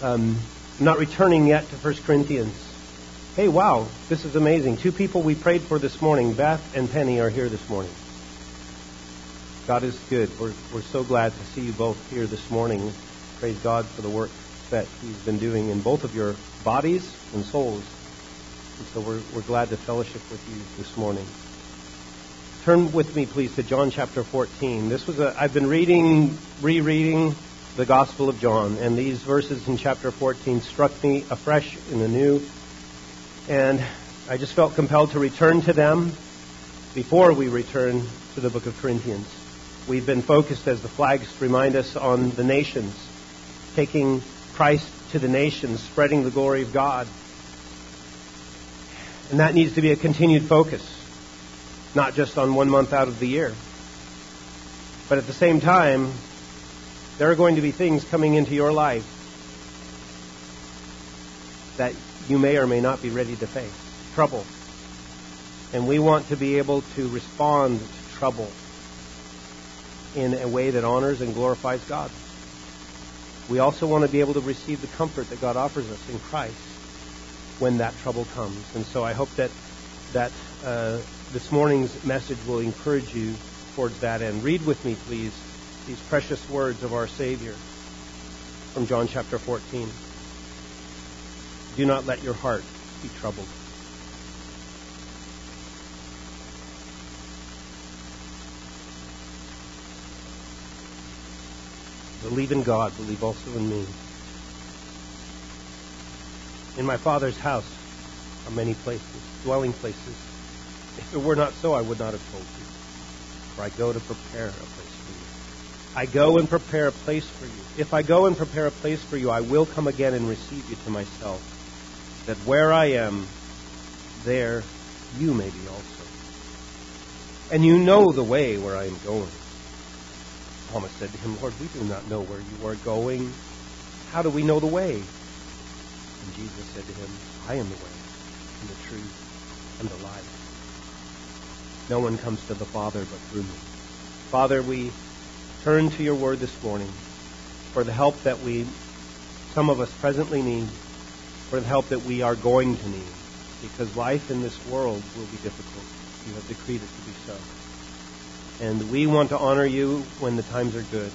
Um, I'm not returning yet to 1 Corinthians. Hey, wow, this is amazing. Two people we prayed for this morning, Beth and Penny, are here this morning. God is good. We're, we're so glad to see you both here this morning. Praise God for the work that He's been doing in both of your bodies and souls. And so we're, we're glad to fellowship with you this morning. Turn with me, please, to John chapter 14. This was a, I've been reading, rereading the Gospel of John, and these verses in chapter 14 struck me afresh and anew. And I just felt compelled to return to them before we return to the book of Corinthians. We've been focused, as the flags remind us, on the nations, taking Christ to the nations, spreading the glory of God. And that needs to be a continued focus, not just on one month out of the year. But at the same time, there are going to be things coming into your life that you may or may not be ready to face. Trouble. And we want to be able to respond to trouble in a way that honors and glorifies God. We also want to be able to receive the comfort that God offers us in Christ when that trouble comes. And so I hope that that uh, this morning's message will encourage you towards that end. Read with me, please, these precious words of our Savior from John chapter 14. Do not let your heart be troubled. Believe in God, believe also in me. In my Father's house are many places, dwelling places. If it were not so, I would not have told you. For I go to prepare a place. I go and prepare a place for you. If I go and prepare a place for you, I will come again and receive you to myself, that where I am, there you may be also. And you know the way where I am going. Thomas said to him, Lord, we do not know where you are going. How do we know the way? And Jesus said to him, I am the way, and the truth, and the life. No one comes to the Father but through me. Father, we turn to your word this morning for the help that we, some of us presently need, for the help that we are going to need, because life in this world will be difficult. You have decreed it to be so. And we want to honor you when the times are good.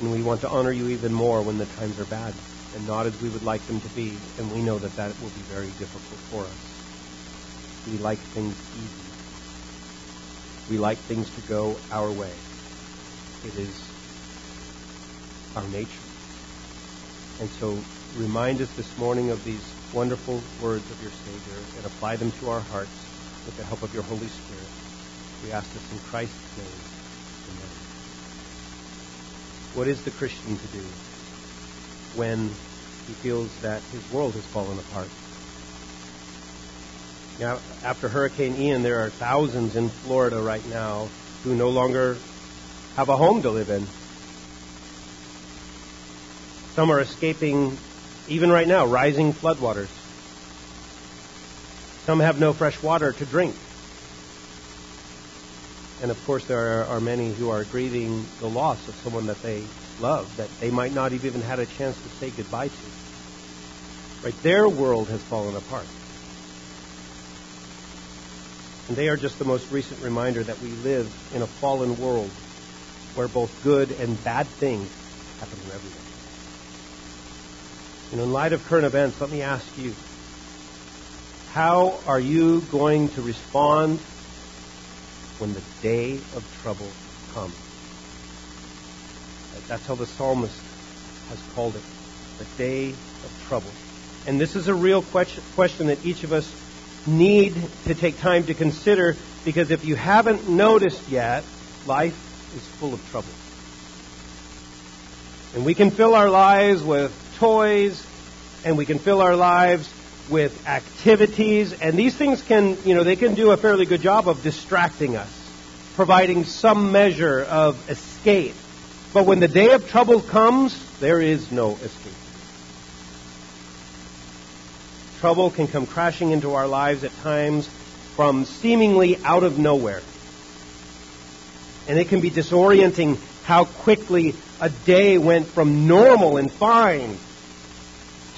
And we want to honor you even more when the times are bad and not as we would like them to be. And we know that that will be very difficult for us. We like things easy. We like things to go our way. It is our nature. And so remind us this morning of these wonderful words of your Savior and apply them to our hearts with the help of your Holy Spirit. We ask this in Christ's name. Amen. What is the Christian to do when he feels that his world has fallen apart? Now, after Hurricane Ian, there are thousands in Florida right now who no longer have a home to live in. Some are escaping, even right now, rising floodwaters. Some have no fresh water to drink. And of course, there are, many who are grieving the loss of someone that they love, that they might not have even had a chance to say goodbye to. Right? Their world has fallen apart. And they are just the most recent reminder that we live in a fallen world where both good and bad things happen to everyone. And in light of current events, let me ask you, how are you going to respond when the day of trouble comes? That's how the psalmist has called it, the day of trouble. And this is a real question that each of us need to take time to consider because if you haven't noticed yet, life is full of trouble. And we can fill our lives with toys and we can fill our lives with activities and these things can, you know, they can do a fairly good job of distracting us, providing some measure of escape. But when the day of trouble comes, there is no escape. Trouble can come crashing into our lives at times from seemingly out of nowhere. And it can be disorienting how quickly a day went from normal and fine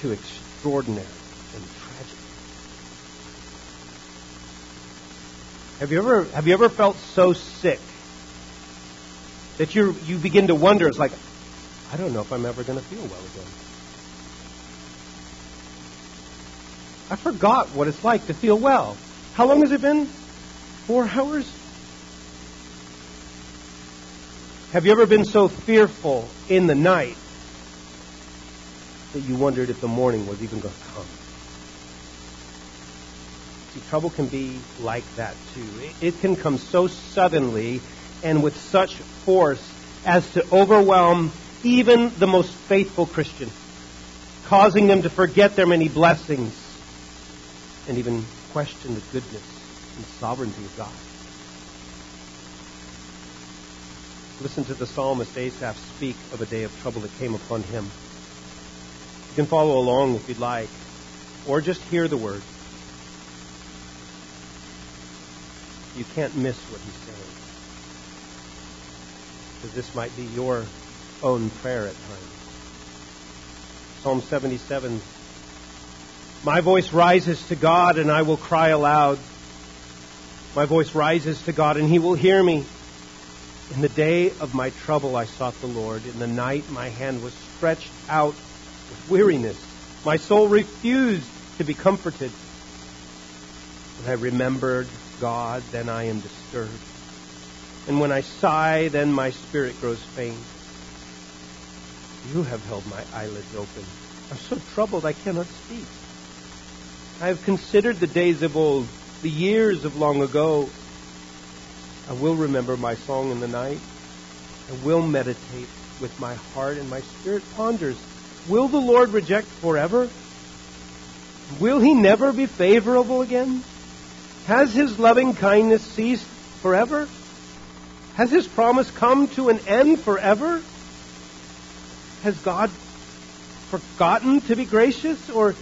to extraordinary and tragic. Have you ever have you ever felt so sick that you you begin to wonder? It's like, I don't know if I'm ever going to feel well again. I forgot what it's like to feel well. How long has it been? Four hours? Have you ever been so fearful in the night that you wondered if the morning was even going to come? See, trouble can be like that too. It can come so suddenly and with such force as to overwhelm even the most faithful Christian, causing them to forget their many blessings and even question the goodness and sovereignty of God. Listen to the psalmist Asaph speak of a day of trouble that came upon him. You can follow along if you'd like, or just hear the words. You can't miss what he's saying. Because this might be your own prayer at times. Psalm 77 My voice rises to God, and I will cry aloud. My voice rises to God, and he will hear me. In the day of my trouble I sought the Lord. In the night my hand was stretched out with weariness. My soul refused to be comforted. When I remembered God, then I am disturbed. And when I sigh, then my spirit grows faint. You have held my eyelids open. I'm so troubled I cannot speak. I have considered the days of old, the years of long ago. I will remember my song in the night. I will meditate with my heart and my spirit ponders. Will the Lord reject forever? Will he never be favorable again? Has his loving kindness ceased forever? Has his promise come to an end forever? Has God forgotten to be gracious, or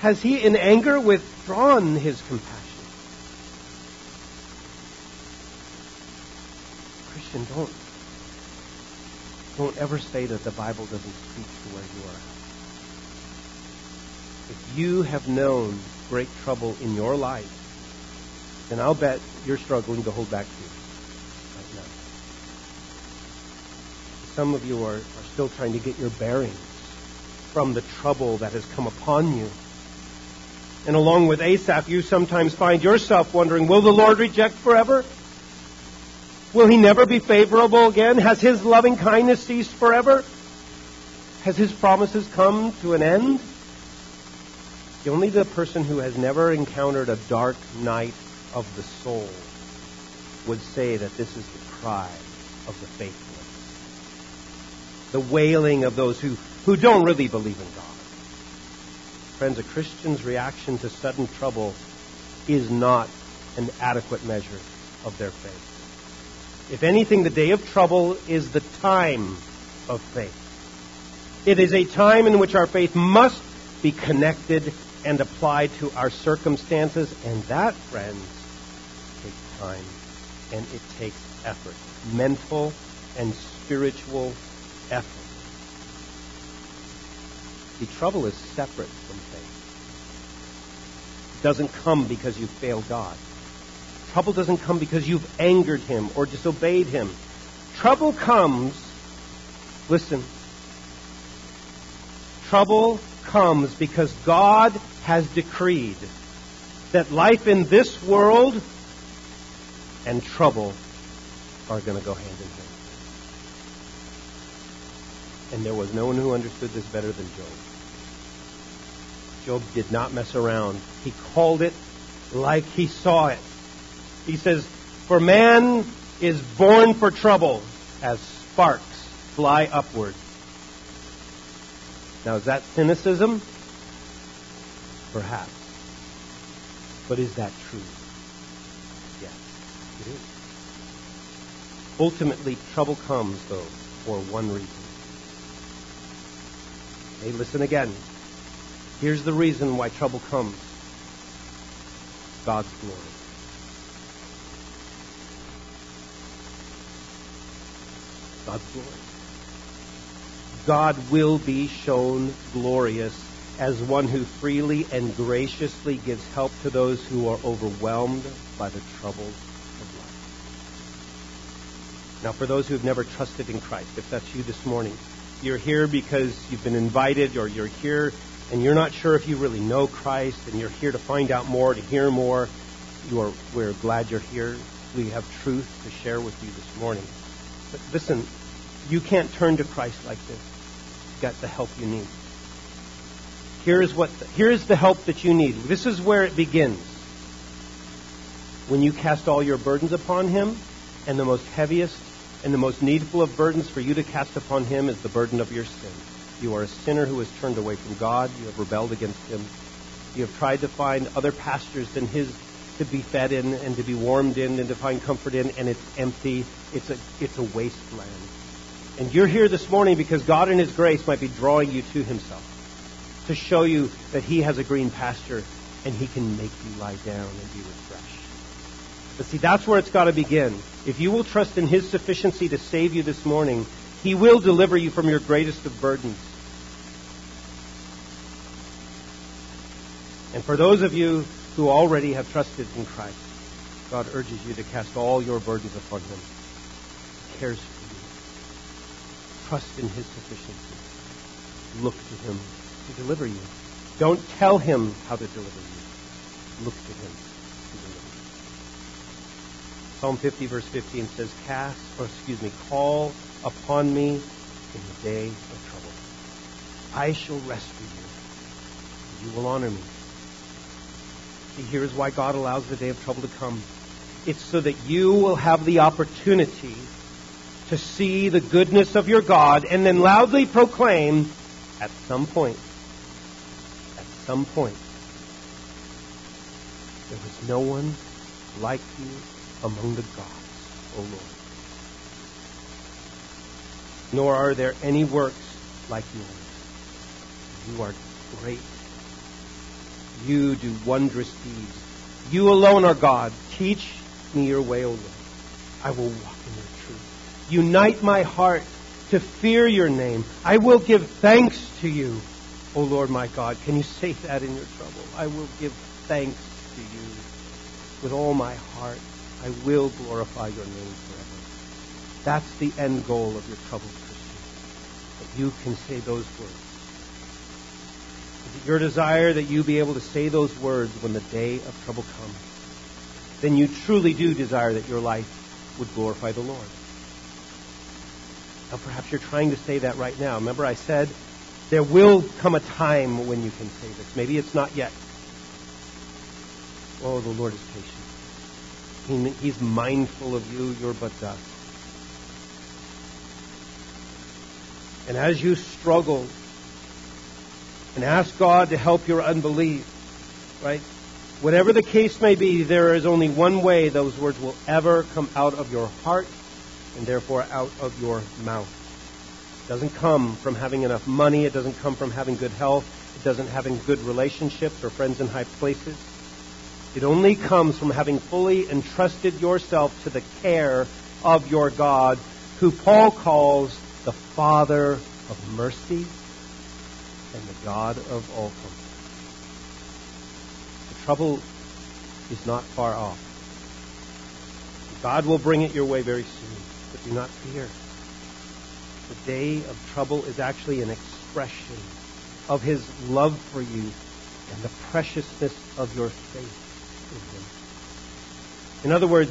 has he in anger withdrawn his compassion? Christian, don't don't ever say that the Bible doesn't speak to where you are. If you have known great trouble in your life, then I'll bet you're struggling to hold back tears right now. Some of you are, are still trying to get your bearings from the trouble that has come upon you. And along with Asaph, you sometimes find yourself wondering, will the Lord reject forever? Will he never be favorable again? Has his loving kindness ceased forever? Has his promises come to an end? Only the person who has never encountered a dark night of the soul would say that this is the cry of the faithless. The wailing of those who, who don't really believe in God. Friends, a Christian's reaction to sudden trouble is not an adequate measure of their faith. If anything, the day of trouble is the time of faith. It is a time in which our faith must be connected and applied to our circumstances, and that, friends, takes time and it takes effort. Mental and spiritual effort. The trouble is separate from faith. It doesn't come because you fail God. Trouble doesn't come because you've angered him or disobeyed him. Trouble comes, listen, trouble comes because God has decreed that life in this world and trouble are going to go hand in hand. And there was no one who understood this better than Job. Job did not mess around. He called it like he saw it. He says, For man is born for trouble as sparks fly upward. Now, is that cynicism? Perhaps. But is that true? Yes, it is. Ultimately, trouble comes, though, for one reason. Hey, listen again. Here's the reason why trouble comes God's glory. God's glory. God will be shown glorious as one who freely and graciously gives help to those who are overwhelmed by the troubles of life. Now, for those who have never trusted in Christ, if that's you this morning, you're here because you've been invited or you're here and you're not sure if you really know Christ and you're here to find out more, to hear more, you are, we're glad you're here. We have truth to share with you this morning. Listen, you can't turn to Christ like this. You've got the help you need. Here's what the, here's the help that you need. This is where it begins. When you cast all your burdens upon him, and the most heaviest and the most needful of burdens for you to cast upon him is the burden of your sin. You are a sinner who has turned away from God. You have rebelled against him. You have tried to find other pastures than his to be fed in and to be warmed in and to find comfort in, and it's empty. It's a, it's a wasteland. And you're here this morning because God in his grace might be drawing you to himself to show you that he has a green pasture and he can make you lie down and be refreshed. But see, that's where it's got to begin. If you will trust in his sufficiency to save you this morning, he will deliver you from your greatest of burdens. And for those of you who already have trusted in Christ, God urges you to cast all your burdens upon him. He cares for you. Trust in his sufficiency. Look to him to deliver you. Don't tell him how to deliver you. Look to him to deliver you. Psalm 50 verse 15 says, cast, or excuse me, call upon me in the day of trouble. I shall rescue you. You will honor me. See, here's why God allows the day of trouble to come. It's so that you will have the opportunity to see the goodness of your God and then loudly proclaim at some point at some point, there was no one like you among the gods, O Lord. Nor are there any works like yours. You are great. You do wondrous deeds. You alone are God. Teach me your way, O Lord. I will walk in your truth. Unite my heart to fear your name. I will give thanks to you. O Lord my God, can you say that in your trouble? I will give thanks to you with all my heart. I will glorify your name forever. That's the end goal of your troubled Christian. That you can say those words. Your desire that you be able to say those words when the day of trouble comes? Then you truly do desire that your life would glorify the Lord. Now perhaps you're trying to say that right now. Remember I said there will come a time when you can say this. Maybe it's not yet. Oh, the Lord is patient. He, he's mindful of you. You're but dust. And as you struggle and ask God to help your unbelief, right? Whatever the case may be, there is only one way those words will ever come out of your heart and therefore out of your mouth. It doesn't come from having enough money. It doesn't come from having good health. It doesn't having good relationships or friends in high places. It only comes from having fully entrusted yourself to the care of your God, who Paul calls the Father of mercy and the God of all comfort. The trouble is not far off. God will bring it your way very soon, but do not fear the day of trouble is actually an expression of his love for you and the preciousness of your faith in him. In other words,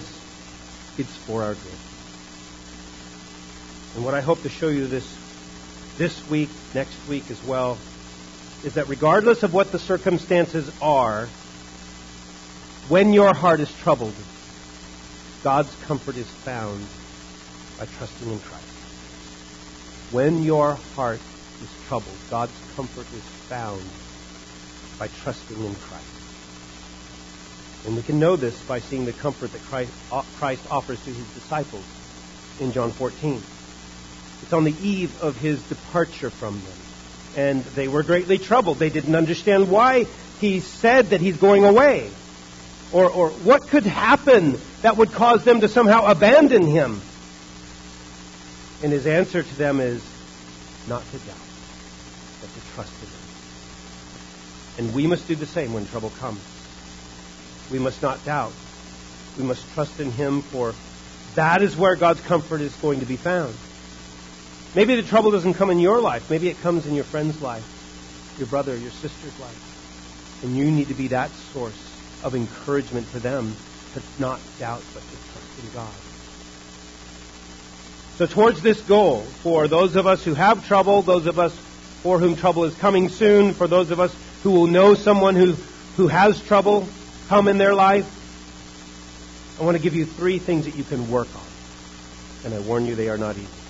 it's for our good. And what I hope to show you this this week, next week as well, is that regardless of what the circumstances are, when your heart is troubled, God's comfort is found by trusting in Christ. When your heart is troubled, God's comfort is found by trusting in Christ. And we can know this by seeing the comfort that Christ, uh, Christ offers to his disciples in John 14. It's on the eve of his departure from them. And they were greatly troubled. They didn't understand why he said that he's going away. Or, or what could happen that would cause them to somehow abandon him. And his answer to them is not to doubt, but to trust in him. And we must do the same when trouble comes. We must not doubt. We must trust in Him for that is where God's comfort is going to be found. Maybe the trouble doesn't come in your life. Maybe it comes in your friend's life, your brother, your sister's life. And you need to be that source of encouragement to them to not doubt but to trust in God. So towards this goal, for those of us who have trouble, those of us for whom trouble is coming soon, for those of us who will know someone who, who has trouble come in their life, I want to give you three things that you can work on. And I warn you, they are not easy.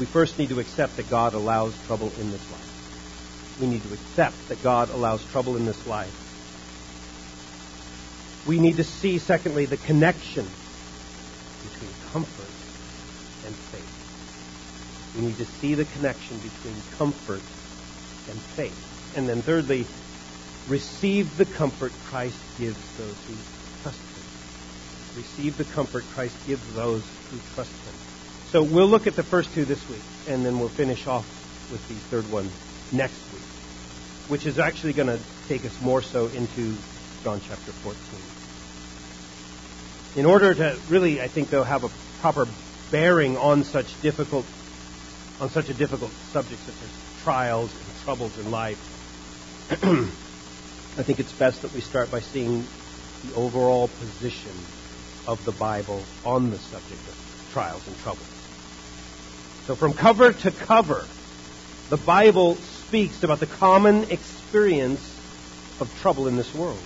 We first need to accept that God allows trouble in this life. We need to accept that God allows trouble in this life. We need to see, secondly, the connection between comfort and faith. We need to see the connection between comfort and faith. And then thirdly, receive the comfort Christ gives those who trust him. Receive the comfort Christ gives those who trust him. So we'll look at the first two this week, and then we'll finish off with the third one next week, which is actually going to take us more so into John chapter 14. In order to really, I think, though, have a proper bearing on such difficult, on such a difficult subject such as trials and troubles in life, I think it's best that we start by seeing the overall position of the Bible on the subject of trials and troubles. So from cover to cover, the Bible speaks about the common experience of trouble in this world.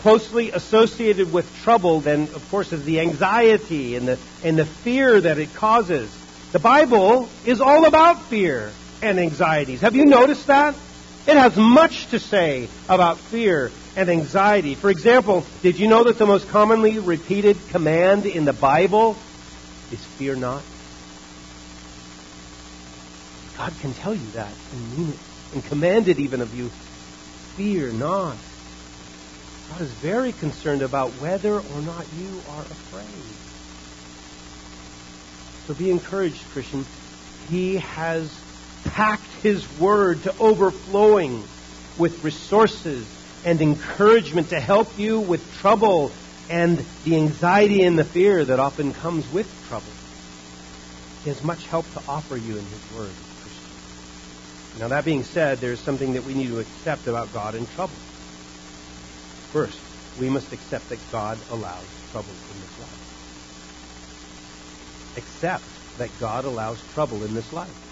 Closely associated with trouble, then, of course, is the anxiety and the, and the fear that it causes. The Bible is all about fear and anxieties. Have you noticed that? It has much to say about fear and anxiety. For example, did you know that the most commonly repeated command in the Bible is fear not? God can tell you that and mean it and command it even of you. Fear not. God is very concerned about whether or not you are afraid. So be encouraged, Christian. He has packed his word to overflowing with resources and encouragement to help you with trouble and the anxiety and the fear that often comes with trouble. He has much help to offer you in his word. Now that being said, there's something that we need to accept about God in trouble. First, we must accept that God allows trouble in this life. Accept that God allows trouble in this life.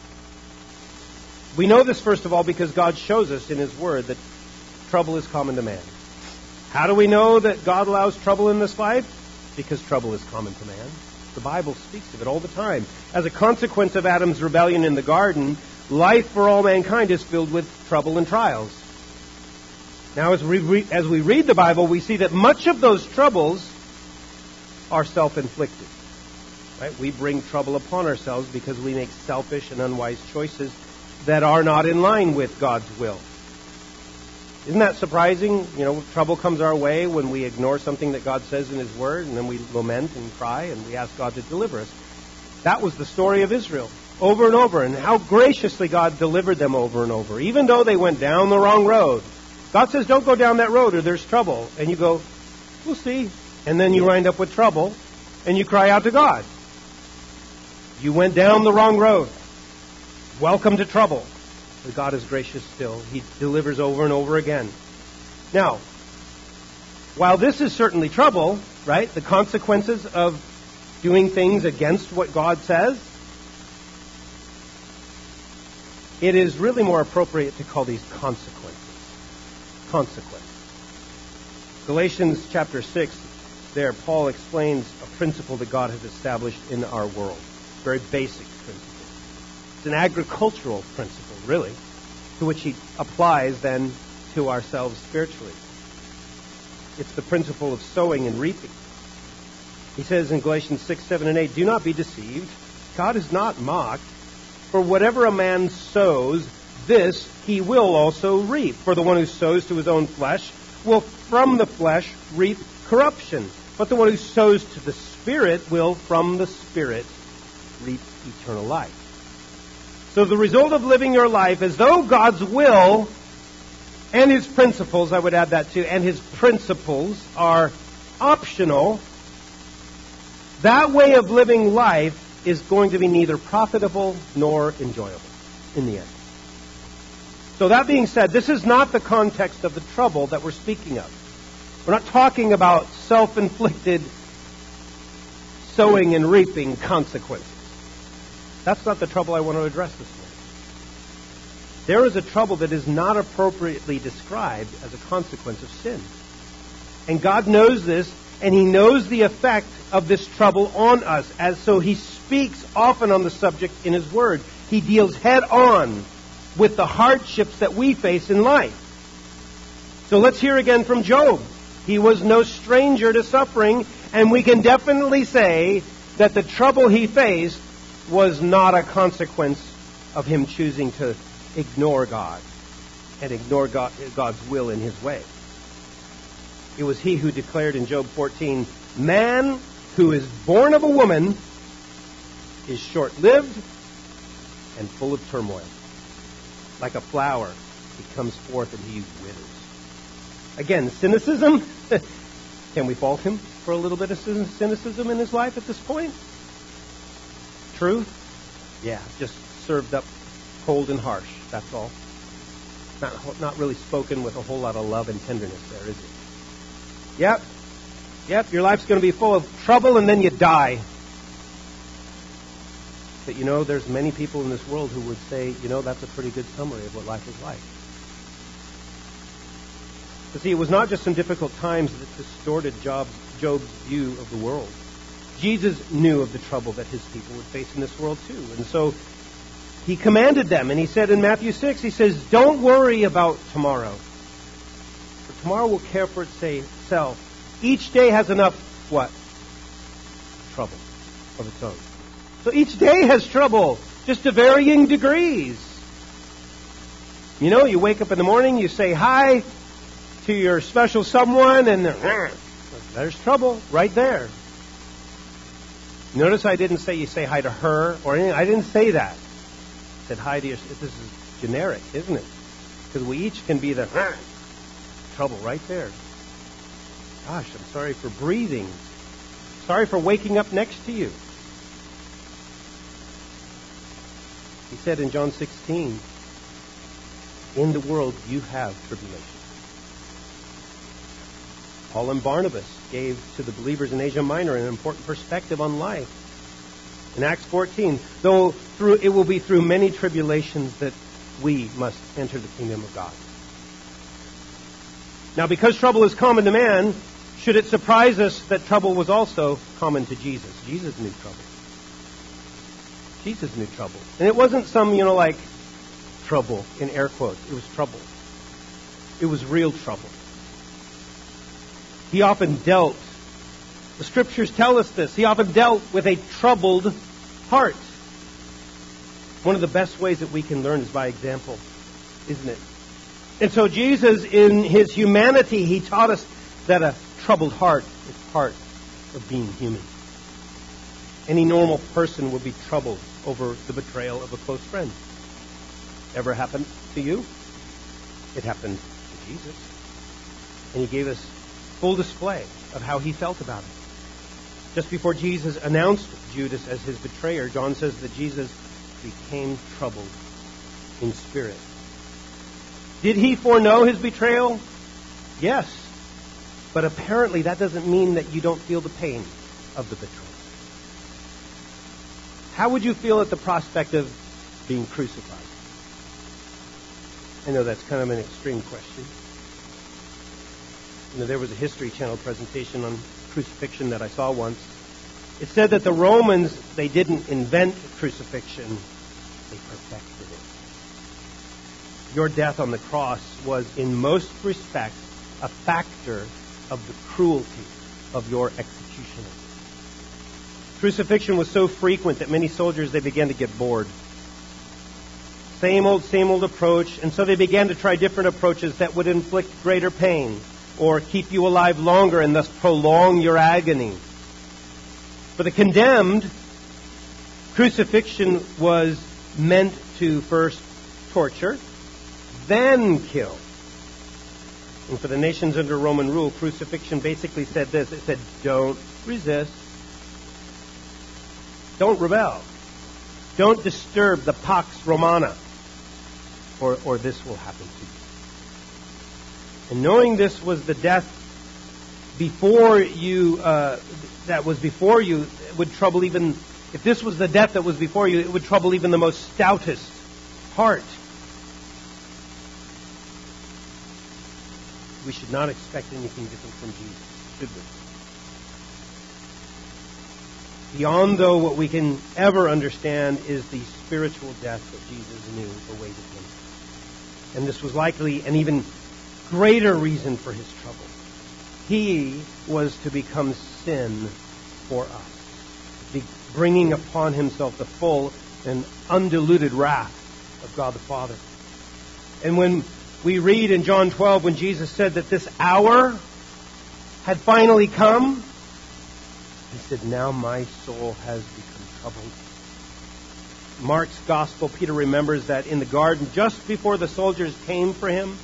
We know this, first of all, because God shows us in His Word that trouble is common to man. How do we know that God allows trouble in this life? Because trouble is common to man. The Bible speaks of it all the time. As a consequence of Adam's rebellion in the garden, life for all mankind is filled with trouble and trials. Now, as we, re- as we read the Bible, we see that much of those troubles are self-inflicted. Right? We bring trouble upon ourselves because we make selfish and unwise choices that are not in line with God's will. Isn't that surprising? You know, trouble comes our way when we ignore something that God says in His Word, and then we lament and cry and we ask God to deliver us. That was the story of Israel over and over, and how graciously God delivered them over and over, even though they went down the wrong road. God says, don't go down that road or there's trouble. And you go, we'll see. And then you wind up with trouble, and you cry out to God. You went down the wrong road. Welcome to trouble. But God is gracious still. He delivers over and over again. Now, while this is certainly trouble, right? The consequences of doing things against what God says, it is really more appropriate to call these consequences. Consequences. Galatians chapter 6, there, Paul explains a principle that God has established in our world. Very basic principle. it's an agricultural principle, really, to which he applies then to ourselves spiritually. It's the principle of sowing and reaping. He says in Galatians 6, 7, and 8, Do not be deceived. God is not mocked. For whatever a man sows, this he will also reap. For the one who sows to his own flesh will from the flesh reap corruption. But the one who sows to the Spirit will from the Spirit reap eternal life. So the result of living your life as though God's will and his principles, I would add that too, and his principles are optional, that way of living life is going to be neither profitable nor enjoyable in the end. So that being said, this is not the context of the trouble that we're speaking of. We're not talking about self-inflicted sowing and reaping consequences. That's not the trouble I want to address this morning. There is a trouble that is not appropriately described as a consequence of sin. And God knows this, and He knows the effect of this trouble on us, as so He speaks often on the subject in His Word. He deals head on with the hardships that we face in life. So let's hear again from Job. He was no stranger to suffering, and we can definitely say that the trouble he faced was not a consequence of him choosing to ignore God and ignore God, God's will in his way. It was he who declared in Job 14, Man who is born of a woman is short lived and full of turmoil. Like a flower, he comes forth and he withers. Again, cynicism. Can we fault him for a little bit of cynicism in his life at this point? Truth? Yeah, just served up cold and harsh. That's all. Not, not really spoken with a whole lot of love and tenderness there, is it? Yep. Yep, your life's going to be full of trouble and then you die. But you know, there's many people in this world who would say, you know, that's a pretty good summary of what life is like. But see, it was not just some difficult times that distorted Job's, Job's view of the world. Jesus knew of the trouble that his people would face in this world too. And so he commanded them, and he said in Matthew 6, he says, Don't worry about tomorrow. For tomorrow will care for itself. Each day has enough, what? Trouble of its own. So each day has trouble, just to varying degrees. You know, you wake up in the morning, you say hi to your special someone, and there's trouble right there. Notice I didn't say you say hi to her or anything. I didn't say that I said hi to your. This is generic, isn't it? Because we each can be the trouble right there. Gosh, I'm sorry for breathing. Sorry for waking up next to you. He said in John 16, In the world you have tribulation. Paul and Barnabas gave to the believers in Asia Minor an important perspective on life in Acts 14, though through, it will be through many tribulations that we must enter the kingdom of God. Now, because trouble is common to man, should it surprise us that trouble was also common to Jesus? Jesus knew trouble. Jesus knew trouble. And it wasn't some, you know, like trouble in air quotes. It was trouble. It was real trouble. He often dealt the scriptures tell us this. He often dealt with a troubled heart. One of the best ways that we can learn is by example, isn't it? And so Jesus, in his humanity, he taught us that a troubled heart is part of being human. Any normal person would be troubled over the betrayal of a close friend. Ever happened to you? It happened to Jesus. And he gave us full display of how he felt about it. Just before Jesus announced Judas as his betrayer, John says that Jesus became troubled in spirit. Did he foreknow his betrayal? Yes. But apparently that doesn't mean that you don't feel the pain of the betrayal. How would you feel at the prospect of being crucified? I know that's kind of an extreme question. You know, there was a History Channel presentation on crucifixion that I saw once. It said that the Romans, they didn't invent crucifixion, they perfected it. Your death on the cross was, in most respects, a factor of the cruelty of your executioner. Crucifixion was so frequent that many soldiers, they began to get bored. Same old, same old approach, and so they began to try different approaches that would inflict greater pain or keep you alive longer and thus prolong your agony. For the condemned, crucifixion was meant to first torture, then kill. And for the nations under Roman rule, crucifixion basically said this. It said, don't resist. Don't rebel. Don't disturb the Pax Romana, or, or this will happen to you. And knowing this was the death before you, uh, that was before you, would trouble even, if this was the death that was before you, it would trouble even the most stoutest heart. We should not expect anything different from Jesus, should we? Beyond, though, what we can ever understand is the spiritual death that Jesus knew awaited him. And this was likely an even greater reason for his trouble. He was to become sin for us, bringing upon himself the full and undiluted wrath of God the Father. And when we read in John 12 when Jesus said that this hour had finally come, he said, Now my soul has become troubled. Mark's gospel, Peter remembers that in the garden, just before the soldiers came for him,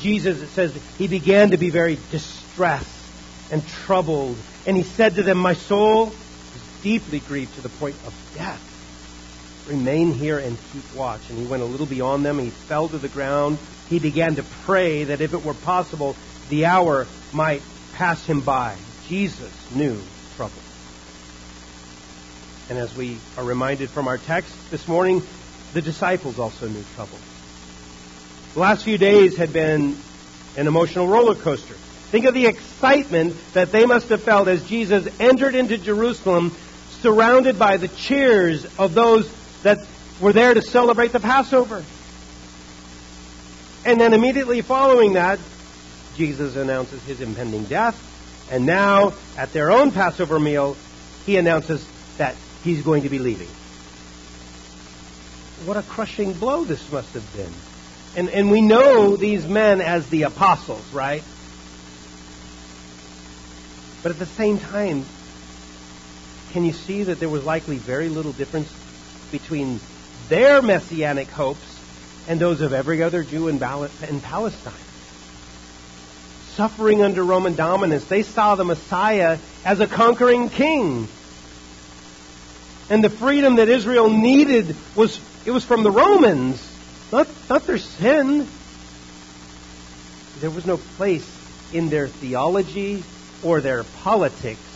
Jesus, it says, he began to be very distressed and troubled. And he said to them, My soul is deeply grieved to the point of death. Remain here and keep watch. And he went a little beyond them. He fell to the ground. He began to pray that if it were possible, the hour might pass him by. Jesus knew trouble. And as we are reminded from our text this morning, the disciples also knew trouble. The last few days had been an emotional roller coaster. Think of the excitement that they must have felt as Jesus entered into Jerusalem, surrounded by the cheers of those that were there to celebrate the Passover. And then immediately following that, Jesus announces his impending death. And now, at their own Passover meal, he announces that he's going to be leaving. What a crushing blow this must have been. And, and we know these men as the apostles, right? But at the same time, can you see that there was likely very little difference between their messianic hopes and those of every other Jew in, in Palestine? Suffering under Roman dominance, they saw the Messiah as a conquering king. And the freedom that Israel needed was it was from the Romans. Not, not their sin. There was no place in their theology or their politics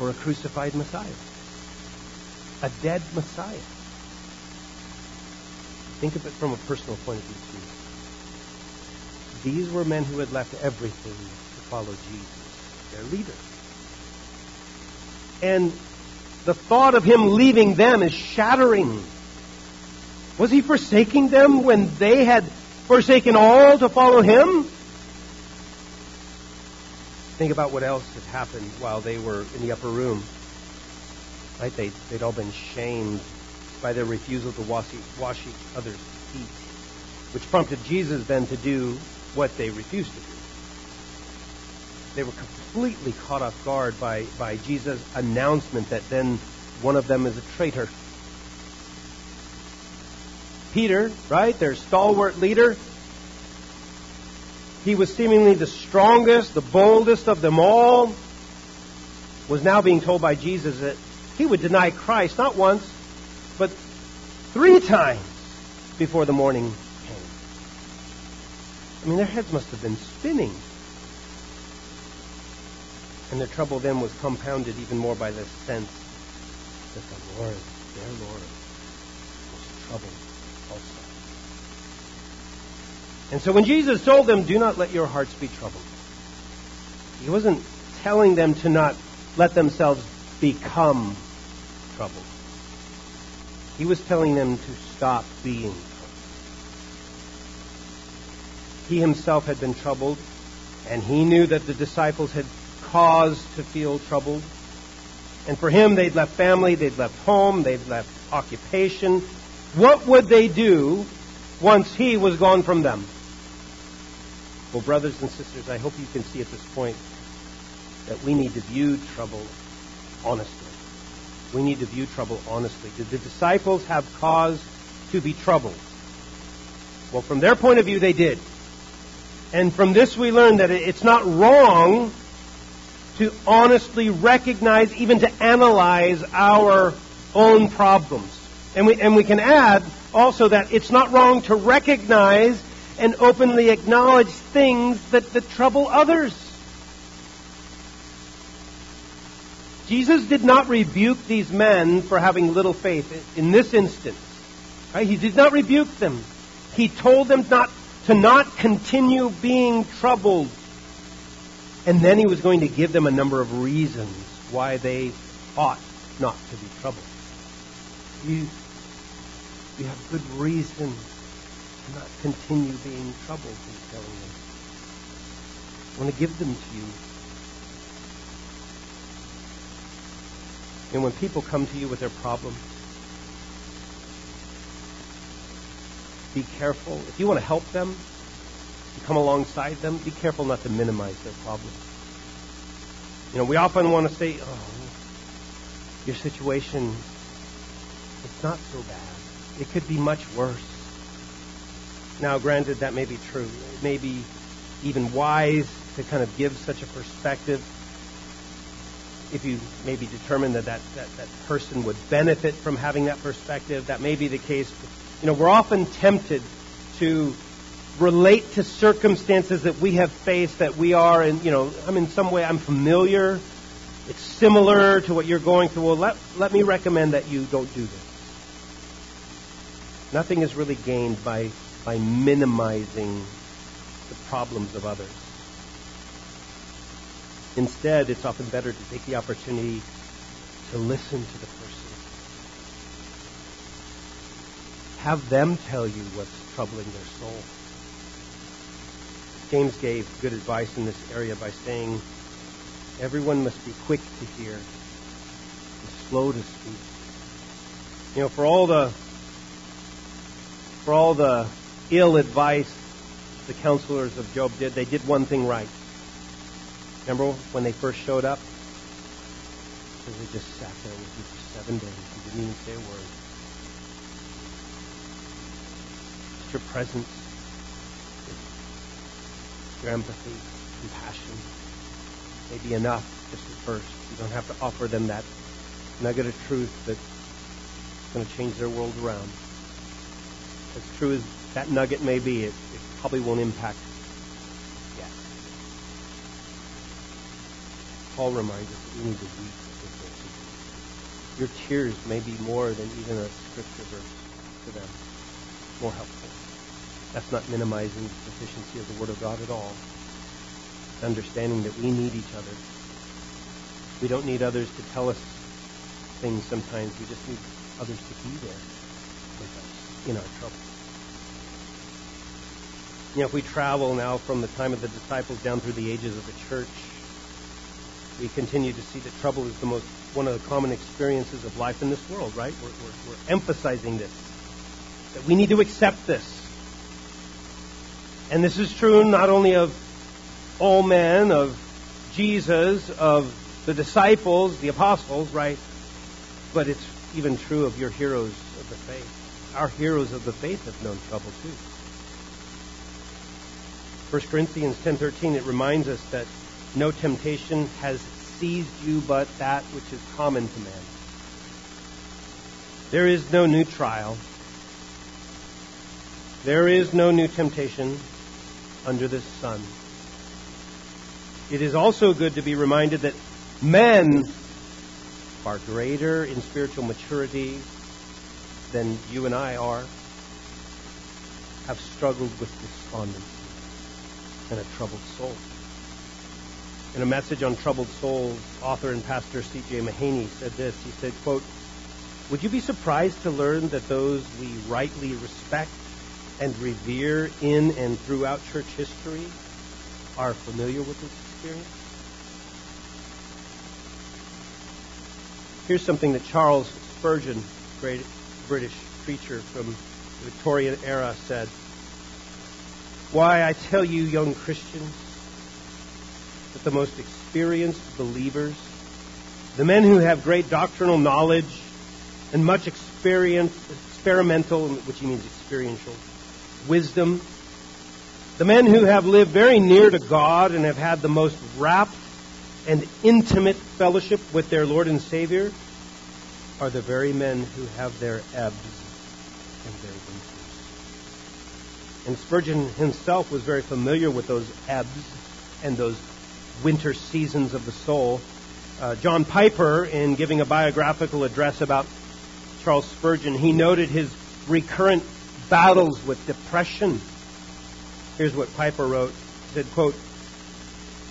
for a crucified Messiah. A dead Messiah. Think of it from a personal point of view, too. These were men who had left everything to follow Jesus, their leader. And the thought of him leaving them is shattering. Was he forsaking them when they had forsaken all to follow him? Think about what else had happened while they were in the upper room. Right? They, they'd all been shamed by their refusal to wash, wash each other's feet, which prompted Jesus then to do what they refused to do. They were completely caught off guard by, by Jesus' announcement that then one of them is a traitor. Peter, right, their stalwart leader, he was seemingly the strongest, the boldest of them all, was now being told by Jesus that he would deny Christ not once, but three times before the morning came. I mean, their heads must have been spinning. And their trouble then was compounded even more by the sense that the Lord, their Lord, was troubled also. And so when Jesus told them, do not let your hearts be troubled, he wasn't telling them to not let themselves become troubled. He was telling them to stop being troubled. He himself had been troubled, and he knew that the disciples had cause to feel troubled. And for him, they'd left family, they'd left home, they'd left occupation. What would they do once he was gone from them? Well, brothers and sisters, I hope you can see at this point that we need to view trouble honestly. We need to view trouble honestly. Did the disciples have cause to be troubled? Well, from their point of view, they did. And from this we learn that it's not wrong to honestly recognize, even to analyze our own problems. And we, and we can add also that it's not wrong to recognize and openly acknowledge things that, that trouble others. Jesus did not rebuke these men for having little faith in this instance. Right? He did not rebuke them. He told them not to not continue being troubled. And then he was going to give them a number of reasons why they ought not to be troubled. You, you have good reason to not continue being troubled, he's telling them. I want to give them to you. And when people come to you with their problems, be careful. If you want to help them, you come alongside them, be careful not to minimize their problems. You know, we often want to say, oh, your situation, it's not so bad. It could be much worse. Now, granted, that may be true. It may be even wise to kind of give such a perspective if you maybe determine that that, that that person would benefit from having that perspective. That may be the case. You know, we're often tempted to relate to circumstances that we have faced that we are in, you know, I'm in some way, I'm familiar. It's similar to what you're going through. Well, let, let me recommend that you don't do this. Nothing is really gained by, by minimizing the problems of others. Instead, it's often better to take the opportunity to listen to the person. Have them tell you what's troubling their soul. James gave good advice in this area by saying, everyone must be quick to hear and slow to speak. You know, for all the for all the ill advice the counselors of Job did, they did one thing right. Remember when they first showed up? They just sat there with you for seven days and didn't even say a word. Just your presence, your empathy, compassion may be enough just at first. You don't have to offer them that nugget of truth that's going to change their world around. As true as that nugget may be, it, it probably won't impact yet. Paul reminds us that we need to weep with Your tears may be more than even a scripture verse to them. More helpful. That's not minimizing the sufficiency of the Word of God at all. It's understanding that we need each other. We don't need others to tell us things sometimes. We just need others to be there with us in our trouble. You know, if we travel now from the time of the disciples down through the ages of the church, we continue to see that trouble is the most one of the common experiences of life in this world, right? We're, we're, we're emphasizing this. That we need to accept this. And this is true not only of all men, of Jesus, of the disciples, the apostles, right? But it's even true of your heroes of the faith. Our heroes of the faith have known trouble too. 1 Corinthians 10:13 it reminds us that no temptation has seized you but that which is common to man. There is no new trial. There is no new temptation under the sun. It is also good to be reminded that men are greater in spiritual maturity than you and I are, have struggled with despondency and a troubled soul. In a message on troubled souls, author and pastor C.J. Mahaney said this. He said, quote, Would you be surprised to learn that those we rightly respect and revere in and throughout church history are familiar with this experience? Here's something that Charles Spurgeon, great British preacher from the Victorian era, said. Why, I tell you, young Christians, that the most experienced believers the men who have great doctrinal knowledge and much experience, experimental, which he means experiential, wisdom, the men who have lived very near to God and have had the most rapt and intimate fellowship with their Lord and Savior are the very men who have their ebbs and their. And Spurgeon himself was very familiar with those ebbs and those winter seasons of the soul. Uh, John Piper, in giving a biographical address about Charles Spurgeon, he noted his recurrent battles with depression. Here's what Piper wrote. He said, quote,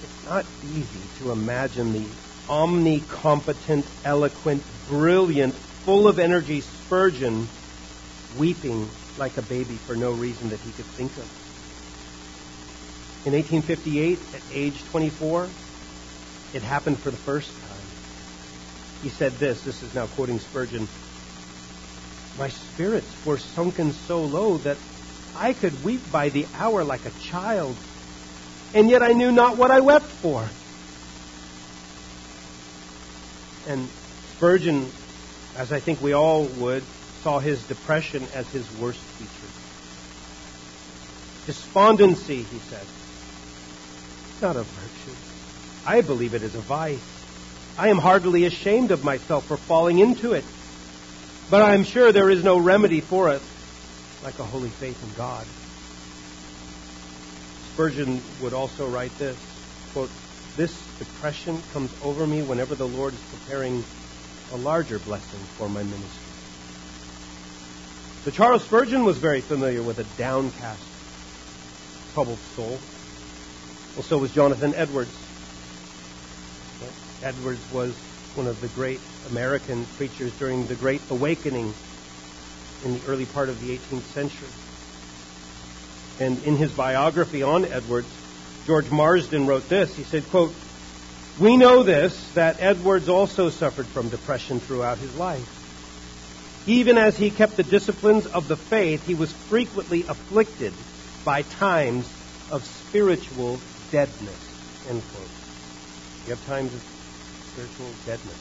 It's not easy to imagine the omnicompetent, eloquent, brilliant, full of energy Spurgeon weeping like a baby for no reason that he could think of. In 1858, at age 24, it happened for the first time. He said this, this is now quoting Spurgeon, My spirits were sunken so low that I could weep by the hour like a child, and yet I knew not what I wept for. And Spurgeon, as I think we all would, saw his depression as his worst feature. Despondency, he said, not a virtue. I believe it is a vice. I am heartily ashamed of myself for falling into it. But I am sure there is no remedy for it like a holy faith in God. Spurgeon would also write this, quote, This depression comes over me whenever the Lord is preparing a larger blessing for my ministry. So Charles Spurgeon was very familiar with a downcast, troubled soul. Well, so was Jonathan Edwards. Edwards was one of the great American preachers during the Great Awakening in the early part of the 18th century. And in his biography on Edwards, George Marsden wrote this. He said, quote, We know this, that Edwards also suffered from depression throughout his life. Even as he kept the disciplines of the faith, he was frequently afflicted by times of spiritual deadness. End quote. You have times of spiritual deadness.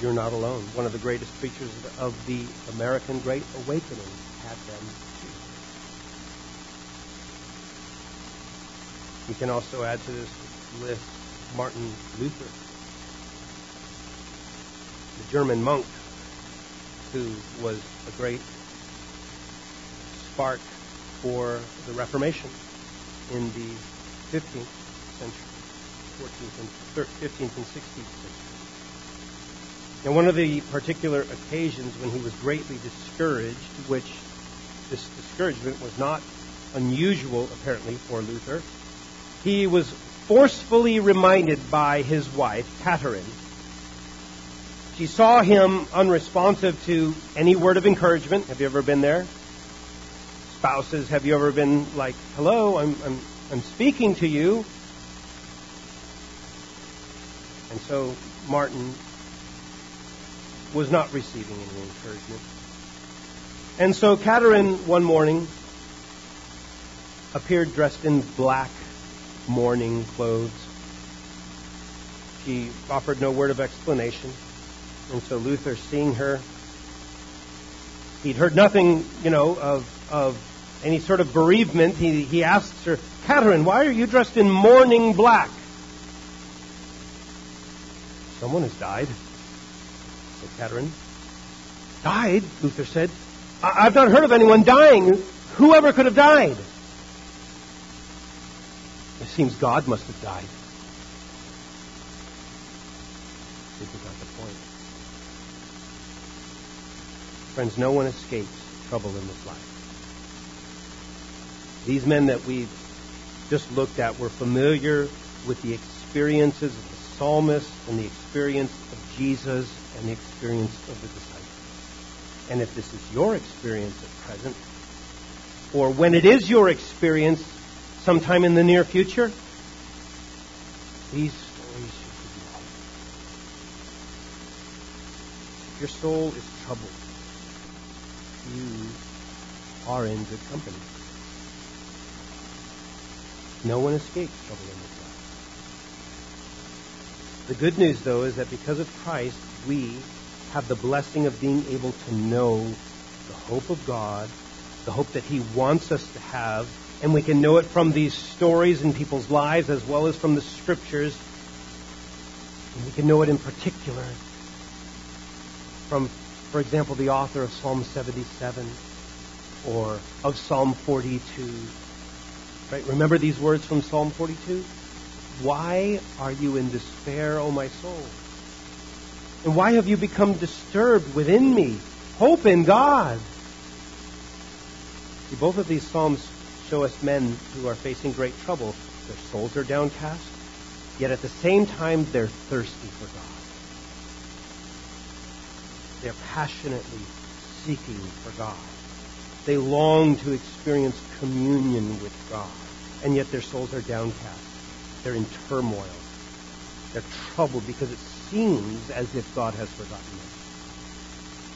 You're not alone. One of the greatest preachers of the American Great Awakening had them too. We can also add to this list Martin Luther, the German monk who was a great spark for the Reformation in the 15th century, 14th and 15th and 16th century. And one of the particular occasions when he was greatly discouraged, which this discouragement was not unusual apparently for Luther, he was forcefully reminded by his wife, Catherine. She saw him unresponsive to any word of encouragement. Have you ever been there? Spouses, have you ever been like, hello, I'm, I'm, I'm speaking to you? And so Martin was not receiving any encouragement. And so Catherine one morning appeared dressed in black mourning clothes. She offered no word of explanation. And so Luther, seeing her, he'd heard nothing, you know, of, of any sort of bereavement. He, he asks her, Catherine, why are you dressed in mourning black? Someone has died, said Catherine. Died? Luther said. I- I've not heard of anyone dying. Whoever could have died? It seems God must have died. Luther got the point. Friends, no one escapes trouble in this life. These men that we've just looked at were familiar with the experiences of the psalmist and the experience of Jesus and the experience of the disciples. And if this is your experience at present, or when it is your experience sometime in the near future, these stories should be helpful. Your soul is troubled, you are in good company. No one escapes trouble in this life. The good news, though, is that because of Christ, we have the blessing of being able to know the hope of God, the hope that He wants us to have, and we can know it from these stories in people's lives as well as from the scriptures. And we can know it in particular from, for example, the author of Psalm 77 or of Psalm 42. Right? Remember these words from Psalm 42? Why are you in despair, O my soul? And why have you become disturbed within me? Hope in God. See, both of these Psalms show us men who are facing great trouble. Their souls are downcast, yet at the same time they're thirsty for God. They're passionately seeking for God. They long to experience communion with God, and yet their souls are downcast. They're in turmoil. They're troubled because it seems as if God has forgotten them.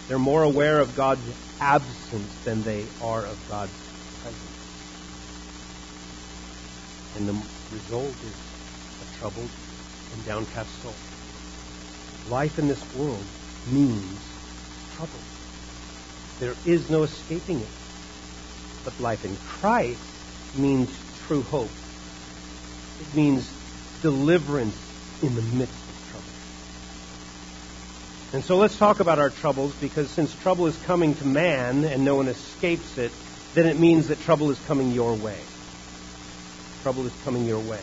They're more aware of God's absence than they are of God's presence. And the result is a troubled and downcast soul. Life in this world means trouble. There is no escaping it. But life in Christ means true hope. It means deliverance in the midst of trouble. And so let's talk about our troubles because since trouble is coming to man and no one escapes it, then it means that trouble is coming your way. Trouble is coming your way.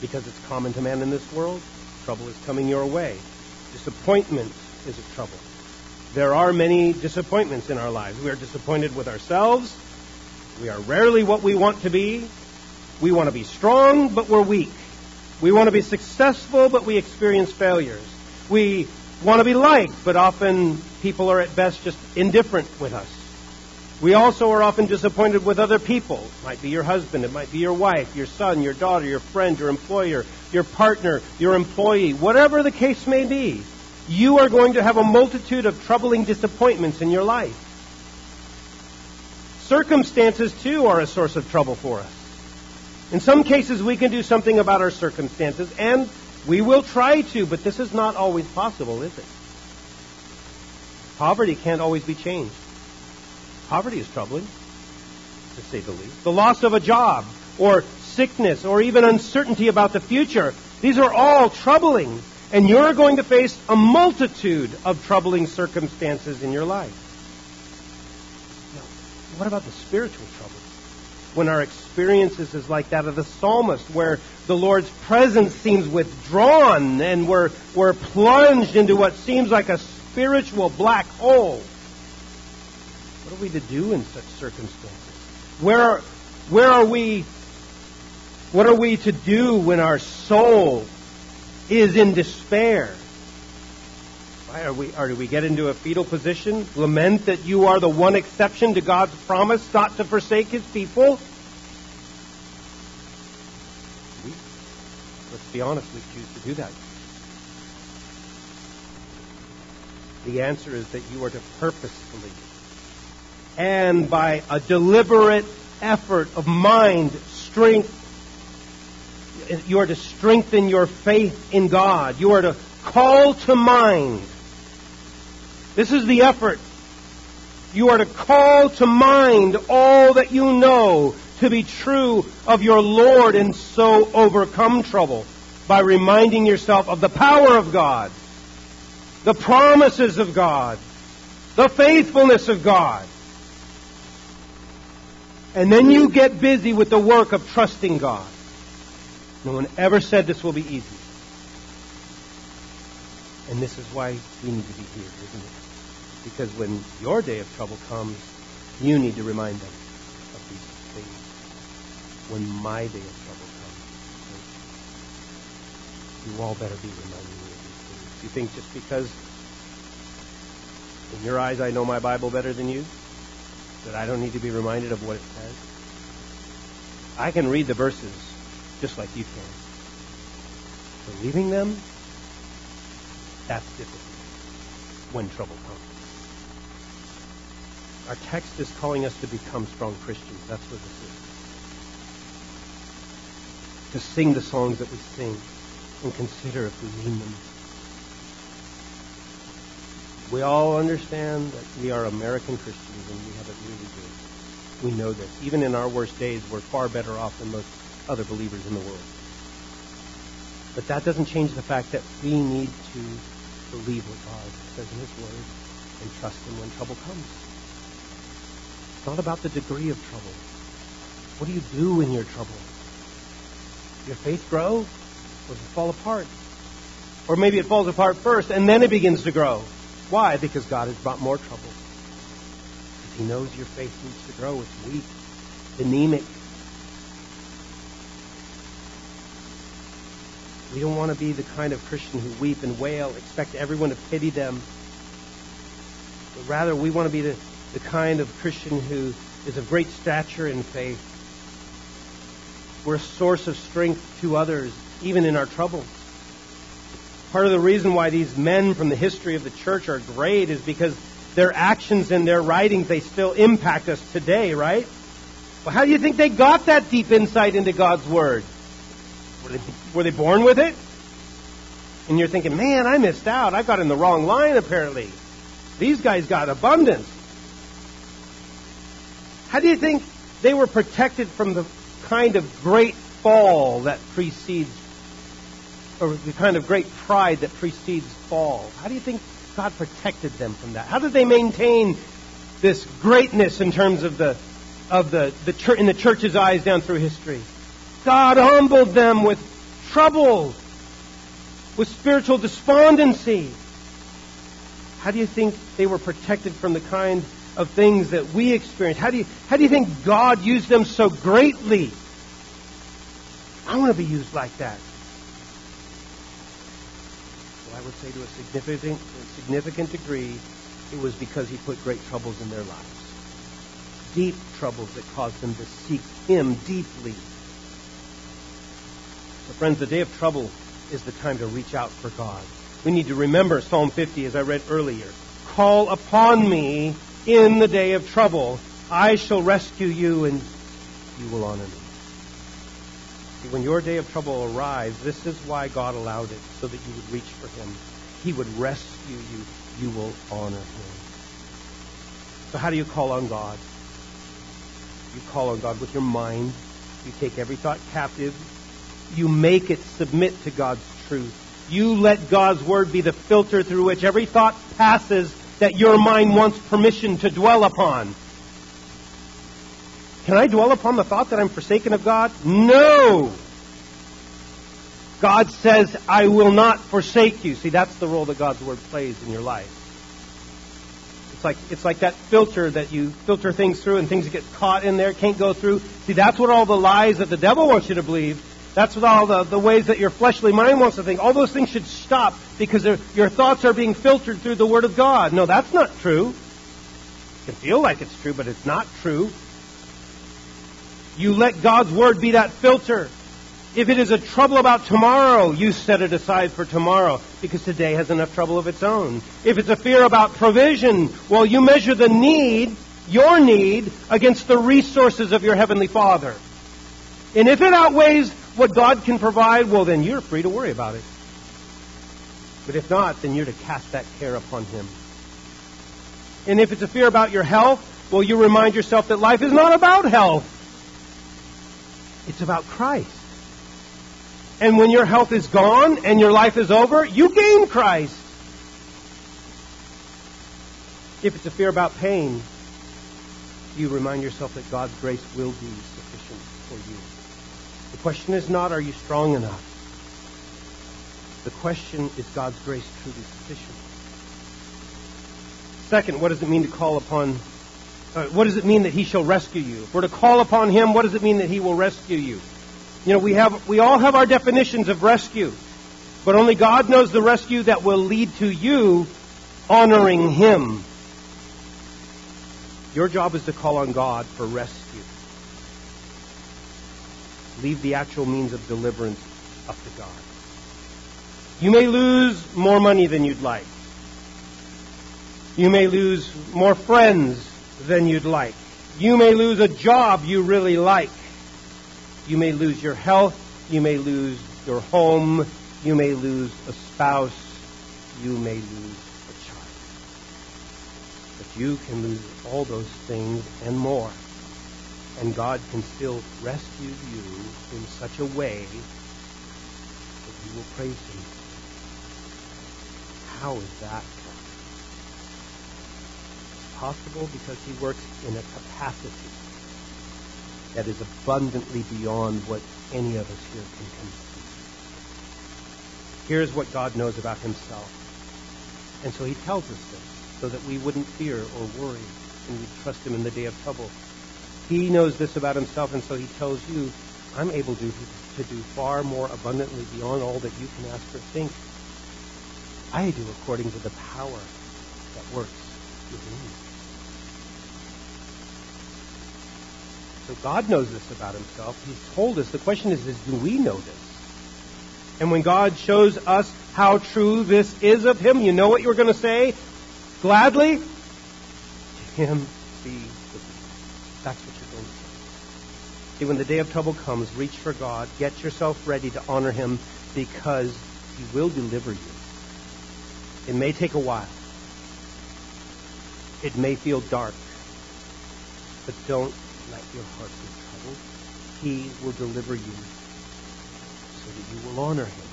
Because it's common to man in this world, trouble is coming your way. Disappointment is a trouble. There are many disappointments in our lives. We are disappointed with ourselves. We are rarely what we want to be. We want to be strong, but we're weak. We want to be successful, but we experience failures. We want to be liked, but often people are at best just indifferent with us. We also are often disappointed with other people. It might be your husband, it might be your wife, your son, your daughter, your friend, your employer, your partner, your employee, whatever the case may be. You are going to have a multitude of troubling disappointments in your life. Circumstances, too, are a source of trouble for us. In some cases, we can do something about our circumstances, and we will try to, but this is not always possible, is it? Poverty can't always be changed. Poverty is troubling, to say the least. The loss of a job, or sickness, or even uncertainty about the future, these are all troubling. And you're going to face a multitude of troubling circumstances in your life. Now, what about the spiritual trouble? When our experiences is like that of the psalmist, where the Lord's presence seems withdrawn and we're, we're plunged into what seems like a spiritual black hole. What are we to do in such circumstances? Where, where are we, what are we to do when our soul is in despair? Why are we, or do we get into a fetal position? Lament that you are the one exception to God's promise not to forsake his people? We, let's be honest, we choose to do that. The answer is that you are to purposefully and by a deliberate effort of mind, strength, you are to strengthen your faith in God. You are to call to mind. This is the effort. You are to call to mind all that you know to be true of your Lord and so overcome trouble by reminding yourself of the power of God, the promises of God, the faithfulness of God. And then you get busy with the work of trusting God. No one ever said this will be easy. And this is why we need to be here, isn't it? Because when your day of trouble comes, you need to remind them of these things. When my day of trouble comes, you all better be reminding me of these things. You think just because in your eyes I know my Bible better than you, that I don't need to be reminded of what it says? I can read the verses just like you can. Believing them, that's difficult when trouble comes. Our text is calling us to become strong Christians. That's what this is. To sing the songs that we sing. and consider if we mean them. We all understand that we are American Christians and we have it really good. We know this. Even in our worst days, we're far better off than most other believers in the world. But that doesn't change the fact that we need to believe what God says in His Word and trust Him when trouble comes. It's not about the degree of trouble. What do you do in your trouble? Your faith grow, or does it fall apart? Or maybe it falls apart first and then it begins to grow. Why? Because God has brought more trouble. Because He knows your faith needs to grow. It's weak, anemic. We don't want to be the kind of Christian who weep and wail, expect everyone to pity them. But rather, we want to be the, the kind of Christian who is of great stature in faith. We're a source of strength to others, even in our troubles. Part of the reason why these men from the history of the church are great is because their actions and their writings, they still impact us today, right? Well, how do you think they got that deep insight into God's Word? Were they, were they born with it? And you're thinking, man, I missed out. I got in the wrong line, apparently. These guys got abundance. How do you think they were protected from the kind of great fall that precedes or the kind of great pride that precedes fall. How do you think God protected them from that? How did they maintain this greatness in terms of the of the, the in the church's eyes down through history? God humbled them with trouble, with spiritual despondency. How do you think they were protected from the kind of things that we experience? How do you how do you think God used them so greatly? I want to be used like that. Well, I would say to a significant, a significant degree, it was because he put great troubles in their lives. Deep troubles that caused them to seek him deeply. So friends, the day of trouble is the time to reach out for God. We need to remember Psalm 50 as I read earlier. Call upon me in the day of trouble. I shall rescue you and you will honor me. See, When your day of trouble arrives, this is why God allowed it, so that you would reach for Him. He would rescue you. You will honor Him. So how do you call on God? You call on God with your mind. You take every thought captive. You make it submit to God's truth. You let God's word be the filter through which every thought passes that your mind wants permission to dwell upon. Can I dwell upon the thought that I'm forsaken of God? No! God says, I will not forsake you. See, that's the role that God's Word plays in your life. It's like, it's like that filter that you filter things through and things get caught in there, can't go through. See, that's what all the lies that the devil wants you to believe. That's what all the, the ways that your fleshly mind wants to think. All those things should stop because your thoughts are being filtered through the Word of God. No, that's not true. It can feel like it's true, but it's not true. You let God's Word be that filter. If it is a trouble about tomorrow, you set it aside for tomorrow because today has enough trouble of its own. If it's a fear about provision, well, you measure the need, your need, against the resources of your Heavenly Father. And if it outweighs what God can provide, well, then you're free to worry about it. But if not, then you're to cast that care upon Him. And if it's a fear about your health, well, you remind yourself that life is not about health. It's about Christ. And when your health is gone and your life is over, you gain Christ. If it's a fear about pain, you remind yourself that God's grace will be question is not, are you strong enough? The question is God's grace truly sufficient? Second, what does it mean to call upon uh, what does it mean that he shall rescue you? If we're to call upon him, what does it mean that he will rescue you? You know, we have we all have our definitions of rescue, but only God knows the rescue that will lead to you honoring him. Your job is to call on God for rescue. Leave the actual means of deliverance up to God. You may lose more money than you'd like. You may lose more friends than you'd like. You may lose a job you really like. You may lose your health. You may lose your home. you may lose a spouse, you may lose a child. But you can lose all those things and more. And God can still rescue you in such a way that you will praise Him. How is that possible? Because He works in a capacity that is abundantly beyond what any of us here can conceive. Here's what God knows about himself. And so he tells us this so that we wouldn't fear or worry and we trust him in the day of trouble. He knows this about himself, and so he tells you, I'm able to, to do far more abundantly beyond all that you can ask or think. I do according to the power that works within you. So God knows this about himself. He's told us. The question is, is do we know this? And when God shows us how true this is of him, you know what you're going to say? Gladly? To him be the That's what you're going to say. See, when the day of trouble comes, reach for God. Get yourself ready to honor him because he will deliver you. It may take a while. It may feel dark. But don't let your heart be troubled. He will deliver you so that you will honor him.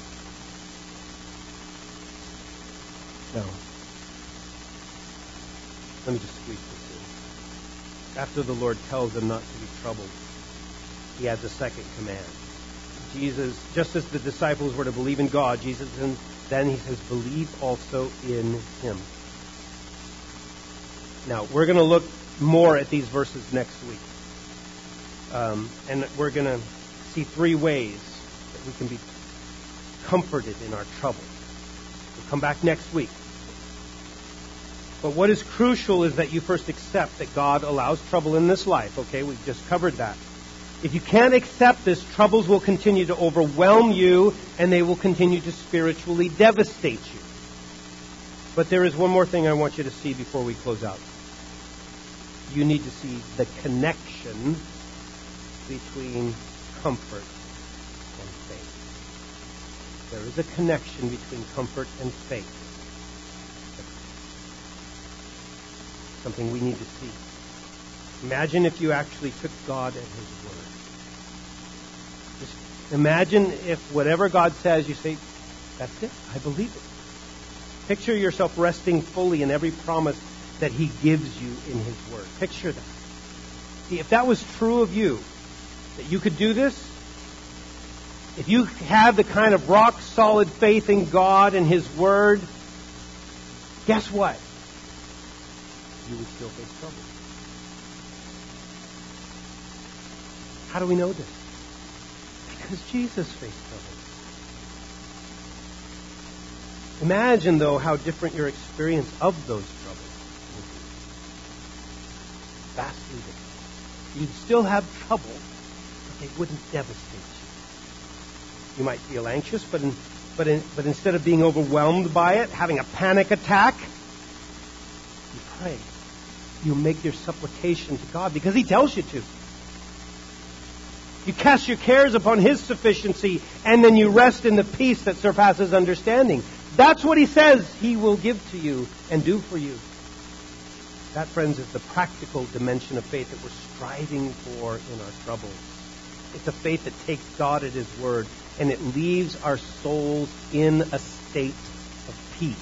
Now, let me just squeeze this in. After the Lord tells them not to be troubled, he adds a second command. Jesus, just as the disciples were to believe in God, Jesus then he says, believe also in him. Now, we're going to look more at these verses next week. Um, and we're going to see three ways that we can be comforted in our trouble. We'll come back next week. But what is crucial is that you first accept that God allows trouble in this life. Okay, we've just covered that. If you can't accept this, troubles will continue to overwhelm you and they will continue to spiritually devastate you. But there is one more thing I want you to see before we close out. You need to see the connection between comfort and faith. There is a connection between comfort and faith. Something we need to see. Imagine if you actually took God at His imagine if whatever God says, you say, that's it. I believe it. Picture yourself resting fully in every promise that He gives you in His word. Picture that. See, if that was true of you, that you could do this, if you have the kind of rock solid faith in God and His Word, guess what? You would still face trouble. How do we know this? Because Jesus faced trouble. Imagine, though, how different your experience of those troubles would be. Vastly different. You'd still have trouble, but they wouldn't devastate you. You might feel anxious, but, in, but, in, but instead of being overwhelmed by it, having a panic attack, you pray. You make your supplication to God because He tells you to. You cast your cares upon His sufficiency, and then you rest in the peace that surpasses understanding. That's what He says He will give to you and do for you. That, friends, is the practical dimension of faith that we're striving for in our troubles. It's a faith that takes God at His word and it leaves our souls in a state of peace.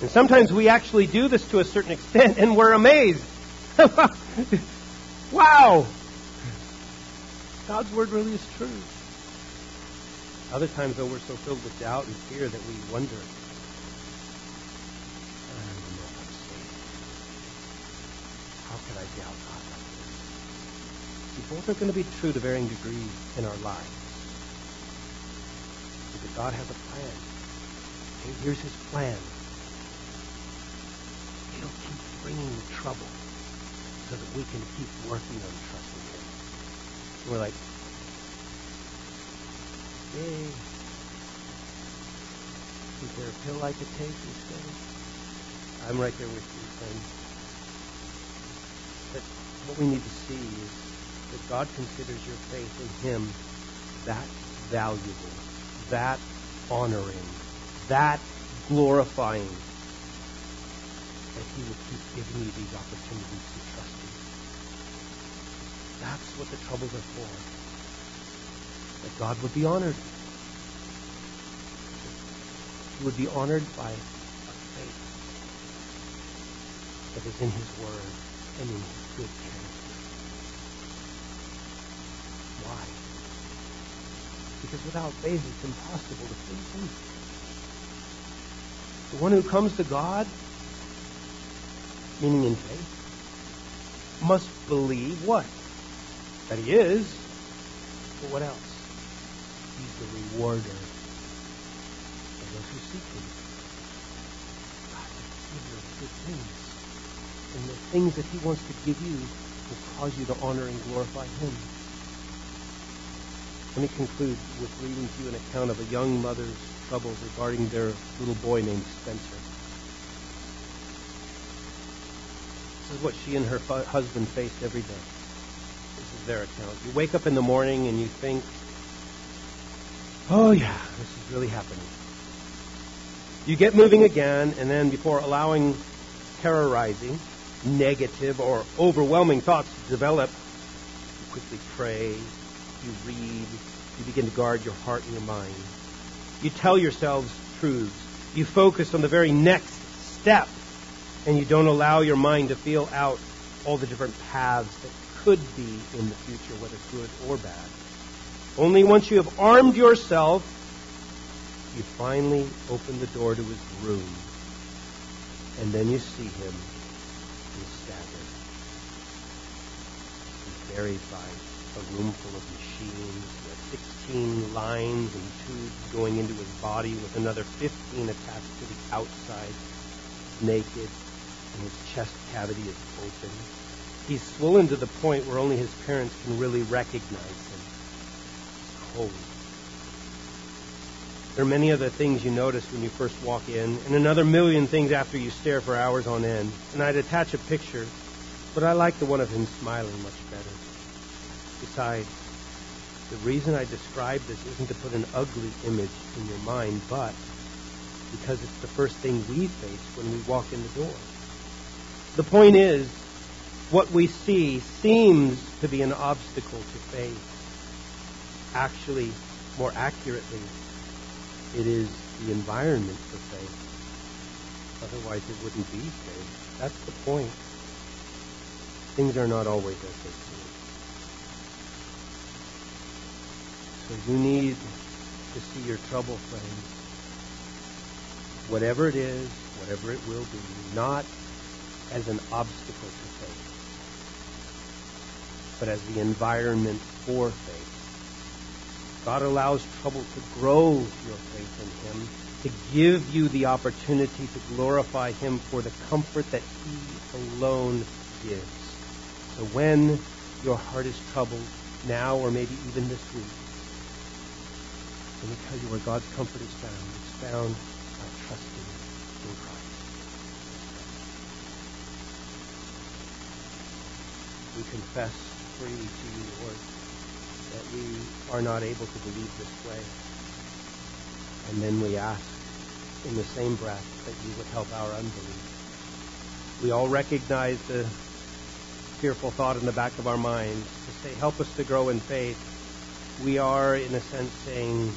And sometimes we actually do this to a certain extent and we're amazed. wow! God's word really is true. Other times, though, we're so filled with doubt and fear that we wonder, how could I doubt God? both are going to be true to varying degrees in our lives. Because God has a plan. Okay, here's his plan. He'll keep bringing the trouble so that we can keep working on trusting. And we're like, yay. Is there a pill I could take instead? I'm right there with you, friend. But what we need to see is that God considers your faith in Him that valuable, that honoring, that glorifying, that He will keep giving you these opportunities to trust. That's what the troubles are for. That God would be honored. He would be honored by our faith that is in His Word and in His good character. Why? Because without faith it's impossible to please Him. The one who comes to God, meaning in faith, must believe what? That He is. But what else? He's the rewarder of those who seek Him. God will give you good things. And the things that He wants to give you will cause you to honor and glorify Him. Let me conclude with reading to you an account of a young mother's troubles regarding their little boy named Spencer. This is what she and her fu- husband faced every day. Is their account. You wake up in the morning and you think, oh yeah, this is really happening. You get moving again, and then before allowing terrorizing, negative, or overwhelming thoughts to develop, you quickly pray, you read, you begin to guard your heart and your mind. You tell yourselves truths. You focus on the very next step, and you don't allow your mind to feel out all the different paths that could be in the future, whether good or bad. Only once you have armed yourself, you finally open the door to his room, and then you see him. He's staggered. He's buried by a room full of machines. 16 lines and tubes going into his body, with another 15 attached to the outside. He's Naked, and his chest cavity is open. He's swollen to the point where only his parents can really recognize him. Cold. There are many other things you notice when you first walk in, and another million things after you stare for hours on end. And I'd attach a picture, but I like the one of him smiling much better. Besides, the reason I describe this isn't to put an ugly image in your mind, but because it's the first thing we face when we walk in the door. The point is, what we see seems to be an obstacle to faith. Actually, more accurately, it is the environment for faith. Otherwise, it wouldn't be faith. That's the point. Things are not always as they seem. So you need to see your trouble, friends. Whatever it is, whatever it will be, not as an obstacle to faith, but as the environment for faith. God allows trouble to grow your faith in Him, to give you the opportunity to glorify Him for the comfort that He alone gives. So when your heart is troubled, now or maybe even this week, let me tell you where God's comfort is found. It's found by trusting in Christ. We confess freely to you, Lord, that we are not able to believe this way. And then we ask in the same breath that you would help our unbelief. We all recognize the fearful thought in the back of our minds to say, help us to grow in faith. We are, in a sense, saying,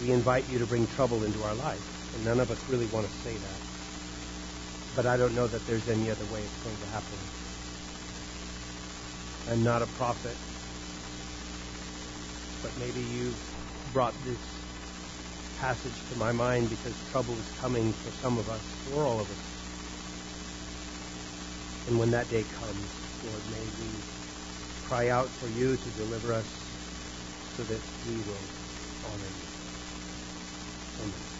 we invite you to bring trouble into our life. And none of us really want to say that. But I don't know that there's any other way it's going to happen. I'm not a prophet, but maybe you've brought this passage to my mind because trouble is coming for some of us, for all of us. And when that day comes, Lord, may we cry out for you to deliver us so that we will honor you. Amen.